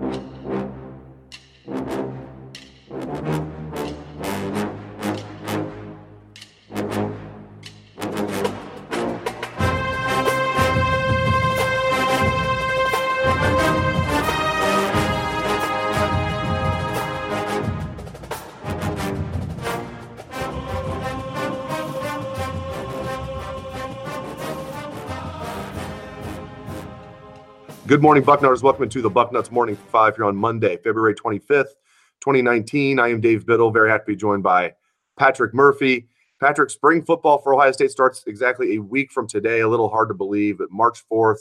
you Good morning, Bucknutters. Welcome to the Bucknuts Morning Five here on Monday, February 25th, 2019. I am Dave Biddle. Very happy to be joined by Patrick Murphy. Patrick, spring football for Ohio State starts exactly a week from today. A little hard to believe, but March 4th,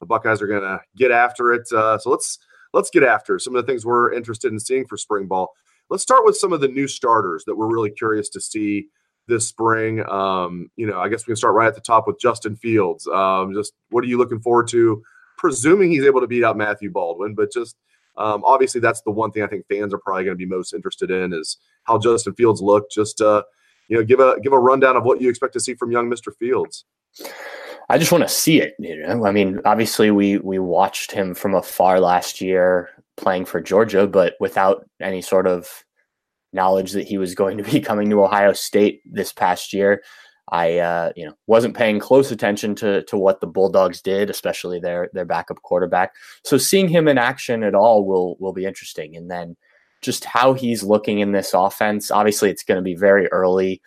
the Buckeyes are going to get after it. Uh, so let's let's get after some of the things we're interested in seeing for spring ball. Let's start with some of the new starters that we're really curious to see this spring. Um, you know, I guess we can start right at the top with Justin Fields. Um, just what are you looking forward to presuming he's able to beat out Matthew Baldwin. But just um, obviously, that's the one thing I think fans are probably going to be most interested in is how Justin Fields looked. Just uh, you know, give a give a rundown of what you expect to see from young Mister Fields. I just want to see it. You know, I mean, obviously we we watched him from afar last year playing for Georgia, but without any sort of knowledge that he was going to be coming to Ohio State this past year. I uh, you know wasn't paying close attention to to what the Bulldogs did, especially their their backup quarterback. So seeing him in action at all will will be interesting. And then just how he's looking in this offense. Obviously, it's going to be very early.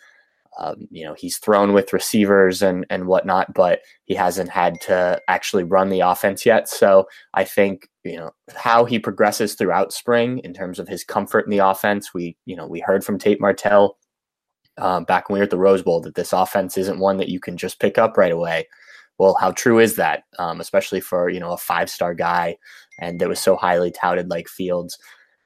Um, you know, he's thrown with receivers and and whatnot, but he hasn't had to actually run the offense yet. So I think you know how he progresses throughout spring in terms of his comfort in the offense. We you know we heard from Tate Martell um, back when we were at the Rose Bowl that this offense isn't one that you can just pick up right away. Well, how true is that, um, especially for you know a five star guy and that was so highly touted like Fields?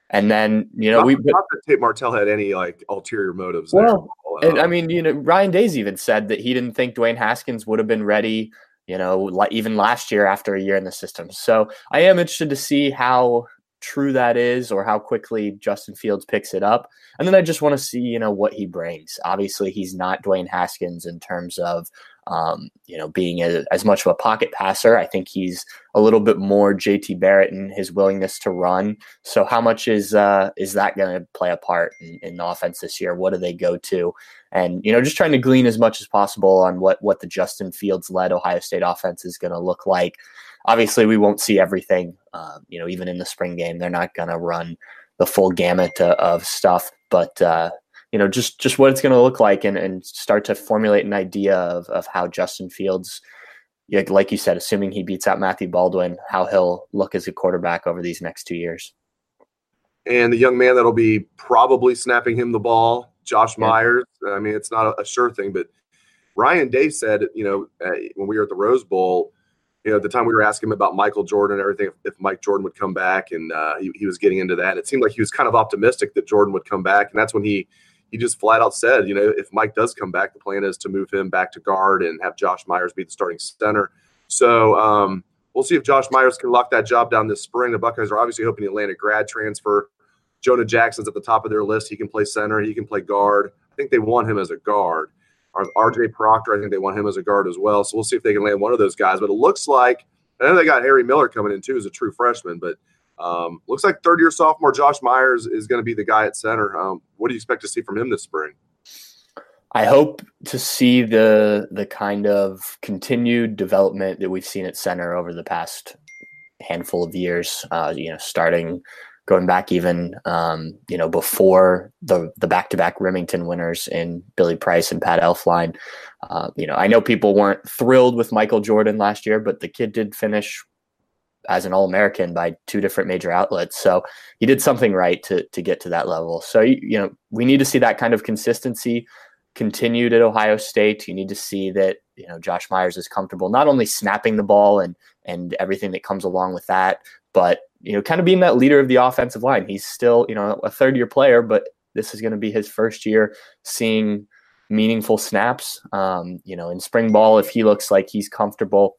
And then you know not, we not that Tate Martell had any like ulterior motives. Well, and I mean you know Ryan Days even said that he didn't think Dwayne Haskins would have been ready. You know, even last year after a year in the system. So I am interested to see how true that is or how quickly Justin Fields picks it up. And then I just want to see, you know, what he brings. Obviously, he's not Dwayne Haskins in terms of, um, you know, being a, as much of a pocket passer. I think he's a little bit more JT Barrett in his willingness to run. So how much is uh, is that going to play a part in, in the offense this year? What do they go to? And you know, just trying to glean as much as possible on what what the Justin Fields led Ohio State offense is going to look like obviously we won't see everything. Um, you know, even in the spring game, they're not going to run the full gamut uh, of stuff, but uh, you know, just just what it's going to look like, and and start to formulate an idea of of how Justin Fields. Like you said, assuming he beats out Matthew Baldwin, how he'll look as a quarterback over these next two years. And the young man that'll be probably snapping him the ball, Josh yeah. Myers. I mean, it's not a, a sure thing, but Ryan Day said, you know, uh, when we were at the Rose Bowl, you know, at the time we were asking him about Michael Jordan and everything, if, if Mike Jordan would come back, and uh, he, he was getting into that. It seemed like he was kind of optimistic that Jordan would come back, and that's when he he just flat out said, you know, if Mike does come back, the plan is to move him back to guard and have Josh Myers be the starting center. So um, we'll see if Josh Myers can lock that job down this spring. The Buckeyes are obviously hoping to land a grad transfer. Jonah Jackson's at the top of their list. He can play center. He can play guard. I think they want him as a guard. RJ Proctor, I think they want him as a guard as well. So we'll see if they can land one of those guys. But it looks like I know they got Harry Miller coming in too as a true freshman, but um, looks like third year sophomore Josh Myers is going to be the guy at center. Um, what do you expect to see from him this spring? I hope to see the the kind of continued development that we've seen at center over the past handful of years. Uh, you know, starting going back even um, you know before the the back to back Rimington winners in Billy Price and Pat Elflein. Uh, you know, I know people weren't thrilled with Michael Jordan last year, but the kid did finish as an All American by two different major outlets, so he did something right to to get to that level. So you know, we need to see that kind of consistency continued at Ohio State. You need to see that you know Josh Myers is comfortable not only snapping the ball and and everything that comes along with that, but you know, kind of being that leader of the offensive line. He's still, you know, a third year player, but this is going to be his first year seeing meaningful snaps. Um, you know, in spring ball, if he looks like he's comfortable,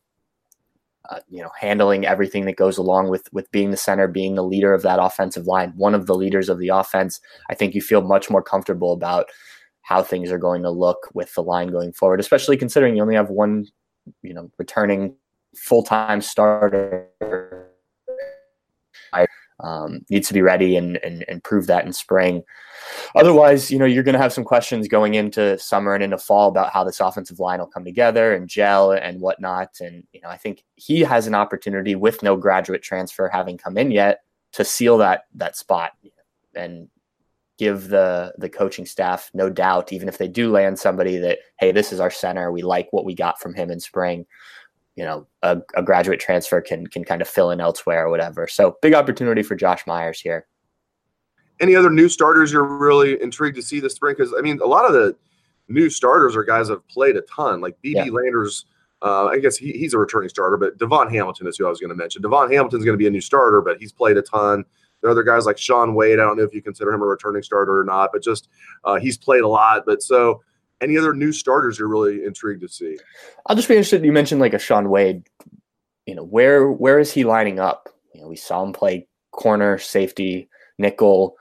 uh, you know, handling everything that goes along with with being the center, being the leader of that offensive line, one of the leaders of the offense, I think you feel much more comfortable about how things are going to look with the line going forward, especially considering you only have one, you know, returning full time starter Um, needs to be ready and, and and prove that in spring. Otherwise, you know, you're going to have some questions going into summer and into fall about how this offensive line will come together and gel and whatnot. And you know, I think he has an opportunity with no graduate transfer having come in yet to seal that that spot and give the the coaching staff no doubt, even if they do land somebody that hey, this is our center, we like what we got from him in spring. You know, a, a graduate transfer can can kind of fill in elsewhere or whatever. So big opportunity for Josh Myers here. Any other new starters you're really intrigued to see this spring? Because I mean, a lot of the new starters are guys that have played a ton, like BB yeah. Landers. Uh, I guess he, he's a returning starter, but DaVon Hamilton is who I was going to mention. DaVon Hamilton's going to be a new starter, but he's played a ton. There are other guys like Shaun Wade. I don't know if you consider him a returning starter or not, but just uh, he's played a lot. But so, any other new starters you're really intrigued to see? I'll just be interested. You mentioned like a Shaun Wade. You know, where where is he lining up? You know, we saw him play corner, safety, nickel.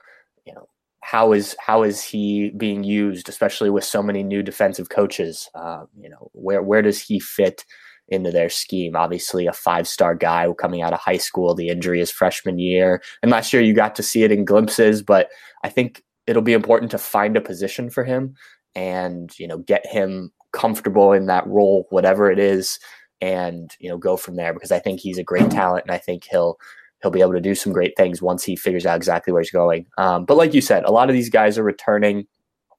You know, how is how is he being used, especially with so many new defensive coaches? Uh, you know, where where does he fit? into their scheme. Obviously, a five star guy coming out of high school. The injury is freshman year. And last year, you got to see it in glimpses, but I think it'll be important to find a position for him and, you know, get him comfortable in that role, whatever it is, and, you know, go from there because I think he's a great talent and I think he'll. He'll be able to do some great things once he figures out exactly where he's going. Um, but like you said, a lot of these guys are returning.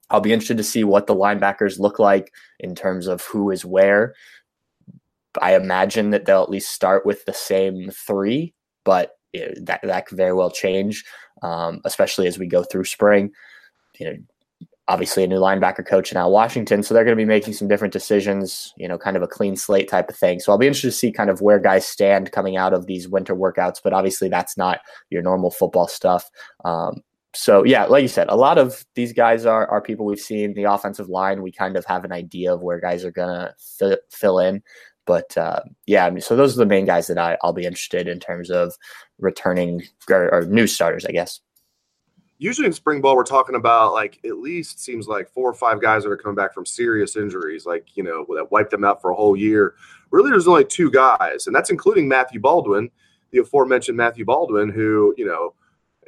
I'll be interested to see what the linebackers look like in terms of who is where. I imagine that they'll at least start with the same three, but that that could very well change, um, especially as we go through spring. You know, obviously a new linebacker coach Al Washington, so they're going to be making some different decisions. You know, kind of a clean slate type of thing. So I'll be interested to see kind of where guys stand coming out of these winter workouts. But obviously, that's not your normal football stuff. Um, so yeah, like you said, a lot of these guys are are people we've seen. The offensive line, we kind of have an idea of where guys are gonna fill, fill in. But uh, yeah, I mean, so those are the main guys that I, I'll be interested in terms of returning or, or new starters, I guess. Usually in spring ball, we're talking about like at least seems like four or five guys that are coming back from serious injuries, like you know that wiped them out for a whole year. Really, there's only two guys, and that's including Matthew Baldwin, the aforementioned Matthew Baldwin, who you know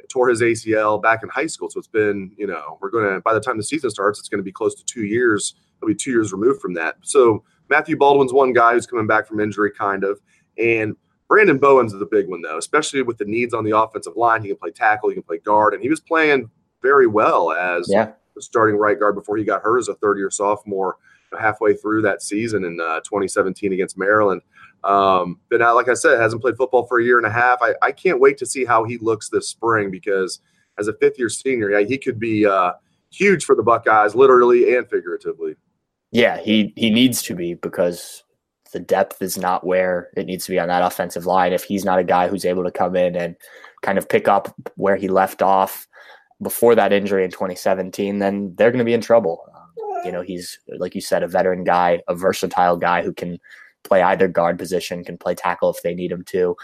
tore his ACL back in high school. So it's been, you know, we're going to, by the time the season starts, it's going to be close to two years. It'll be two years removed from that. So Matthew Baldwin's one guy who's coming back from injury, kind of. And Branden Bowen's the big one, though, especially with the needs on the offensive line. He can play tackle, he can play guard, and he was playing very well as yeah. the starting right guard before he got hurt as a third year sophomore halfway through that season in uh, 2017 against Maryland. Um, but now, like I said, hasn't played football for a year and a half. I, I can't wait to see how he looks this spring because as a fifth year senior, yeah, he could be uh, huge for the Buckeyes, literally and figuratively. Yeah, he he needs to be because the depth is not where it needs to be on that offensive line. If he's not a guy who's able to come in and kind of pick up where he left off before that injury in 2017, then they're going to be in trouble. Um, you know, he's like you said, a veteran guy, a versatile guy who can play either guard position, can play tackle if they need him to.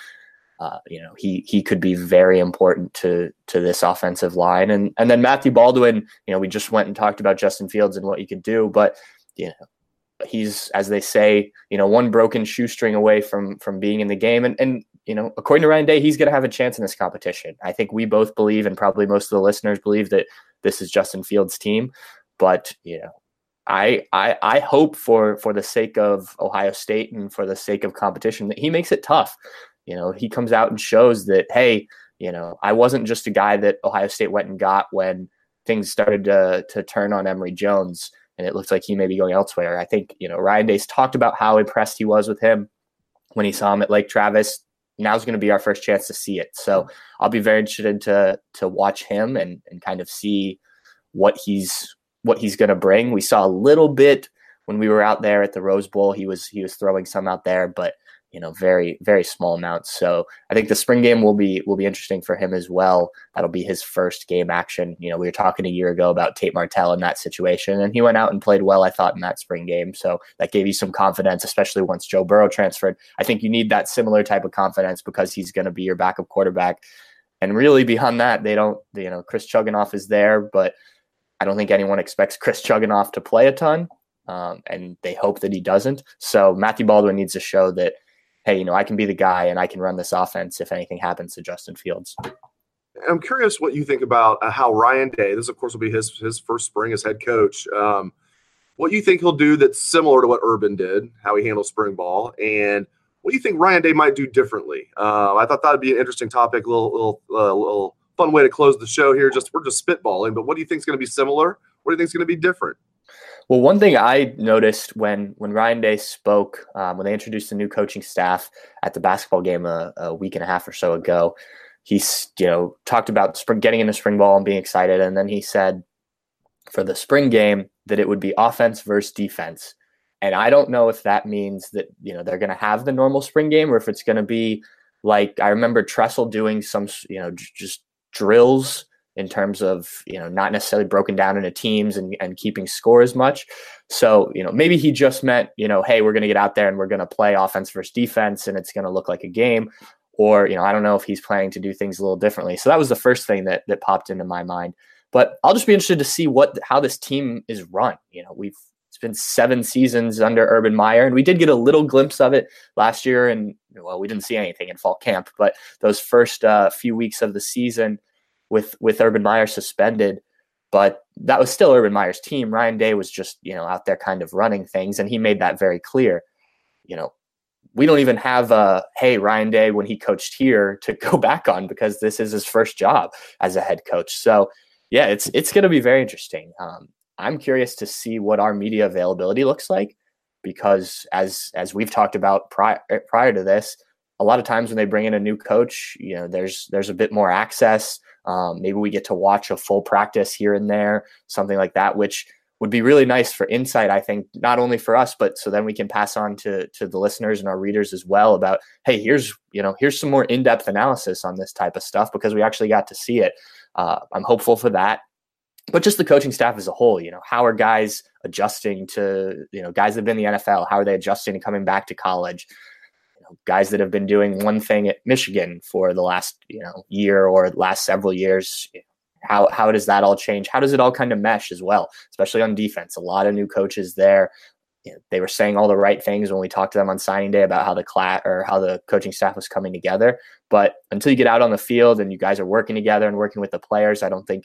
Uh, you know, he he could be very important to to this offensive line. And and then Matthew Baldwin, you know, we just went and talked about Justin Fields and what he could do, but you know, he's as they say, you know, one broken shoestring away from from being in the game. And and you know, according to Ryan Day, he's going to have a chance in this competition. I think we both believe, and probably most of the listeners believe that this is Justin Fields' team. But you know, I I I hope for for the sake of Ohio State and for the sake of competition that he makes it tough. You know, he comes out and shows that hey, you know, I wasn't just a guy that Ohio State went and got when things started to to turn on Emory Jones and it looks like he may be going elsewhere. I think, you know, Ryan Day's talked about how impressed he was with him when he saw him at Lake Travis. Now's going to be our first chance to see it. So I'll be very interested to to watch him and and kind of see what he's what he's going to bring. We saw a little bit when we were out there at the Rose Bowl. He was he was throwing some out there, but you know, very very small amounts. So I think the spring game will be will be interesting for him as well. That'll be his first game action. You know, we were talking a year ago about Tate Martell in that situation, and he went out and played well. I thought in that spring game, so that gave you some confidence, especially once Joe Burrow transferred. I think you need that similar type of confidence because he's going to be your backup quarterback. And really, beyond that, they don't. You know, Chris Chugunov is there, but I don't think anyone expects Chris Chugunov to play a ton. Um, and they hope that he doesn't. So Matthew Baldwin needs to show that hey, you know, I can be the guy and I can run this offense if anything happens to Justin Fields. I'm curious what you think about uh, how Ryan Day. This, of course, will be his his first spring as head coach. Um, what you think he'll do that's similar to what Urban did, how he handles spring ball, and what do you think Ryan Day might do differently? Uh, I thought that'd be an interesting topic, little little uh, little fun way to close the show here. Just we're just spitballing, but what do you think is going to be similar? What do you think is going to be different? Well, one thing I noticed when when Ryan Day spoke um, when they introduced the new coaching staff at the basketball game a, a, week and a half or so ago, he's you know talked about spring, getting into spring ball and being excited, and then he said for the spring game that it would be offense versus defense. And I don't know if that means that you know they're going to have the normal spring game or if it's going to be like I remember Tressel doing some you know j- just drills in terms of you know not necessarily broken down into teams and, and keeping score as much. So you know maybe he just meant you know hey we're going to get out there and we're going to play offense versus defense and it's going to look like a game. Or you know i don't know if he's planning to do things a little differently. So that was the first thing that that popped into my mind. But i'll just be interested to see what how this team is run. You know we've it's been seven seasons under urban meyer and we did get a little glimpse of it last year and well we didn't see anything in fall camp but those first uh, few weeks of the season with with Urban Meyer suspended, but that was still Urban Meyer's team. Ryan Day was just you know out there kind of running things, and he made that very clear. You know, we don't even have a hey Ryan Day when he coached here to go back on because this is his first job as a head coach. So yeah, it's it's going to be very interesting. Um, I'm curious to see what our media availability looks like because as as we've talked about prior prior to this, a lot of times when they bring in a new coach, you know, there's there's a bit more access. Um, maybe we get to watch a full practice here and there, something like that, which would be really nice for insight. I think not only for us, but so then we can pass on to to the listeners and our readers as well about, hey, here's you know here's some more in depth analysis on this type of stuff because we actually got to see it. Uh, I'm hopeful for that but just the coaching staff as a whole, you know, how are guys adjusting to, you know, guys that have been in the NFL, how are they adjusting to coming back to college? Guys that have been doing one thing at Michigan for the last you know year or last several years. How how does that all change? How does it all kind of mesh as well, especially on defense? A lot of new coaches there. You know, they were saying all the right things when we talked to them on signing day about how the class or how the coaching staff was coming together. But until you get out on the field and you guys are working together and working with the players, I don't think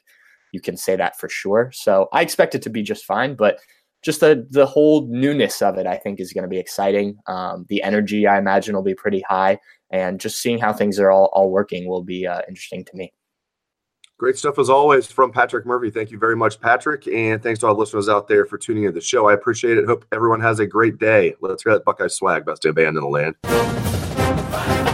you can say that for sure. So I expect it to be just fine. But just the the whole newness of it, I think, is going to be exciting. Um, the energy, I imagine, will be pretty high, and just seeing how things are all, all working will be uh, interesting to me. Great stuff as always from Patrick Murphy. Thank you very much, Patrick, and thanks to all the listeners out there for tuning in the show. I appreciate it. Hope everyone has a great day. Let's hear that Buckeye swag, best band in the land.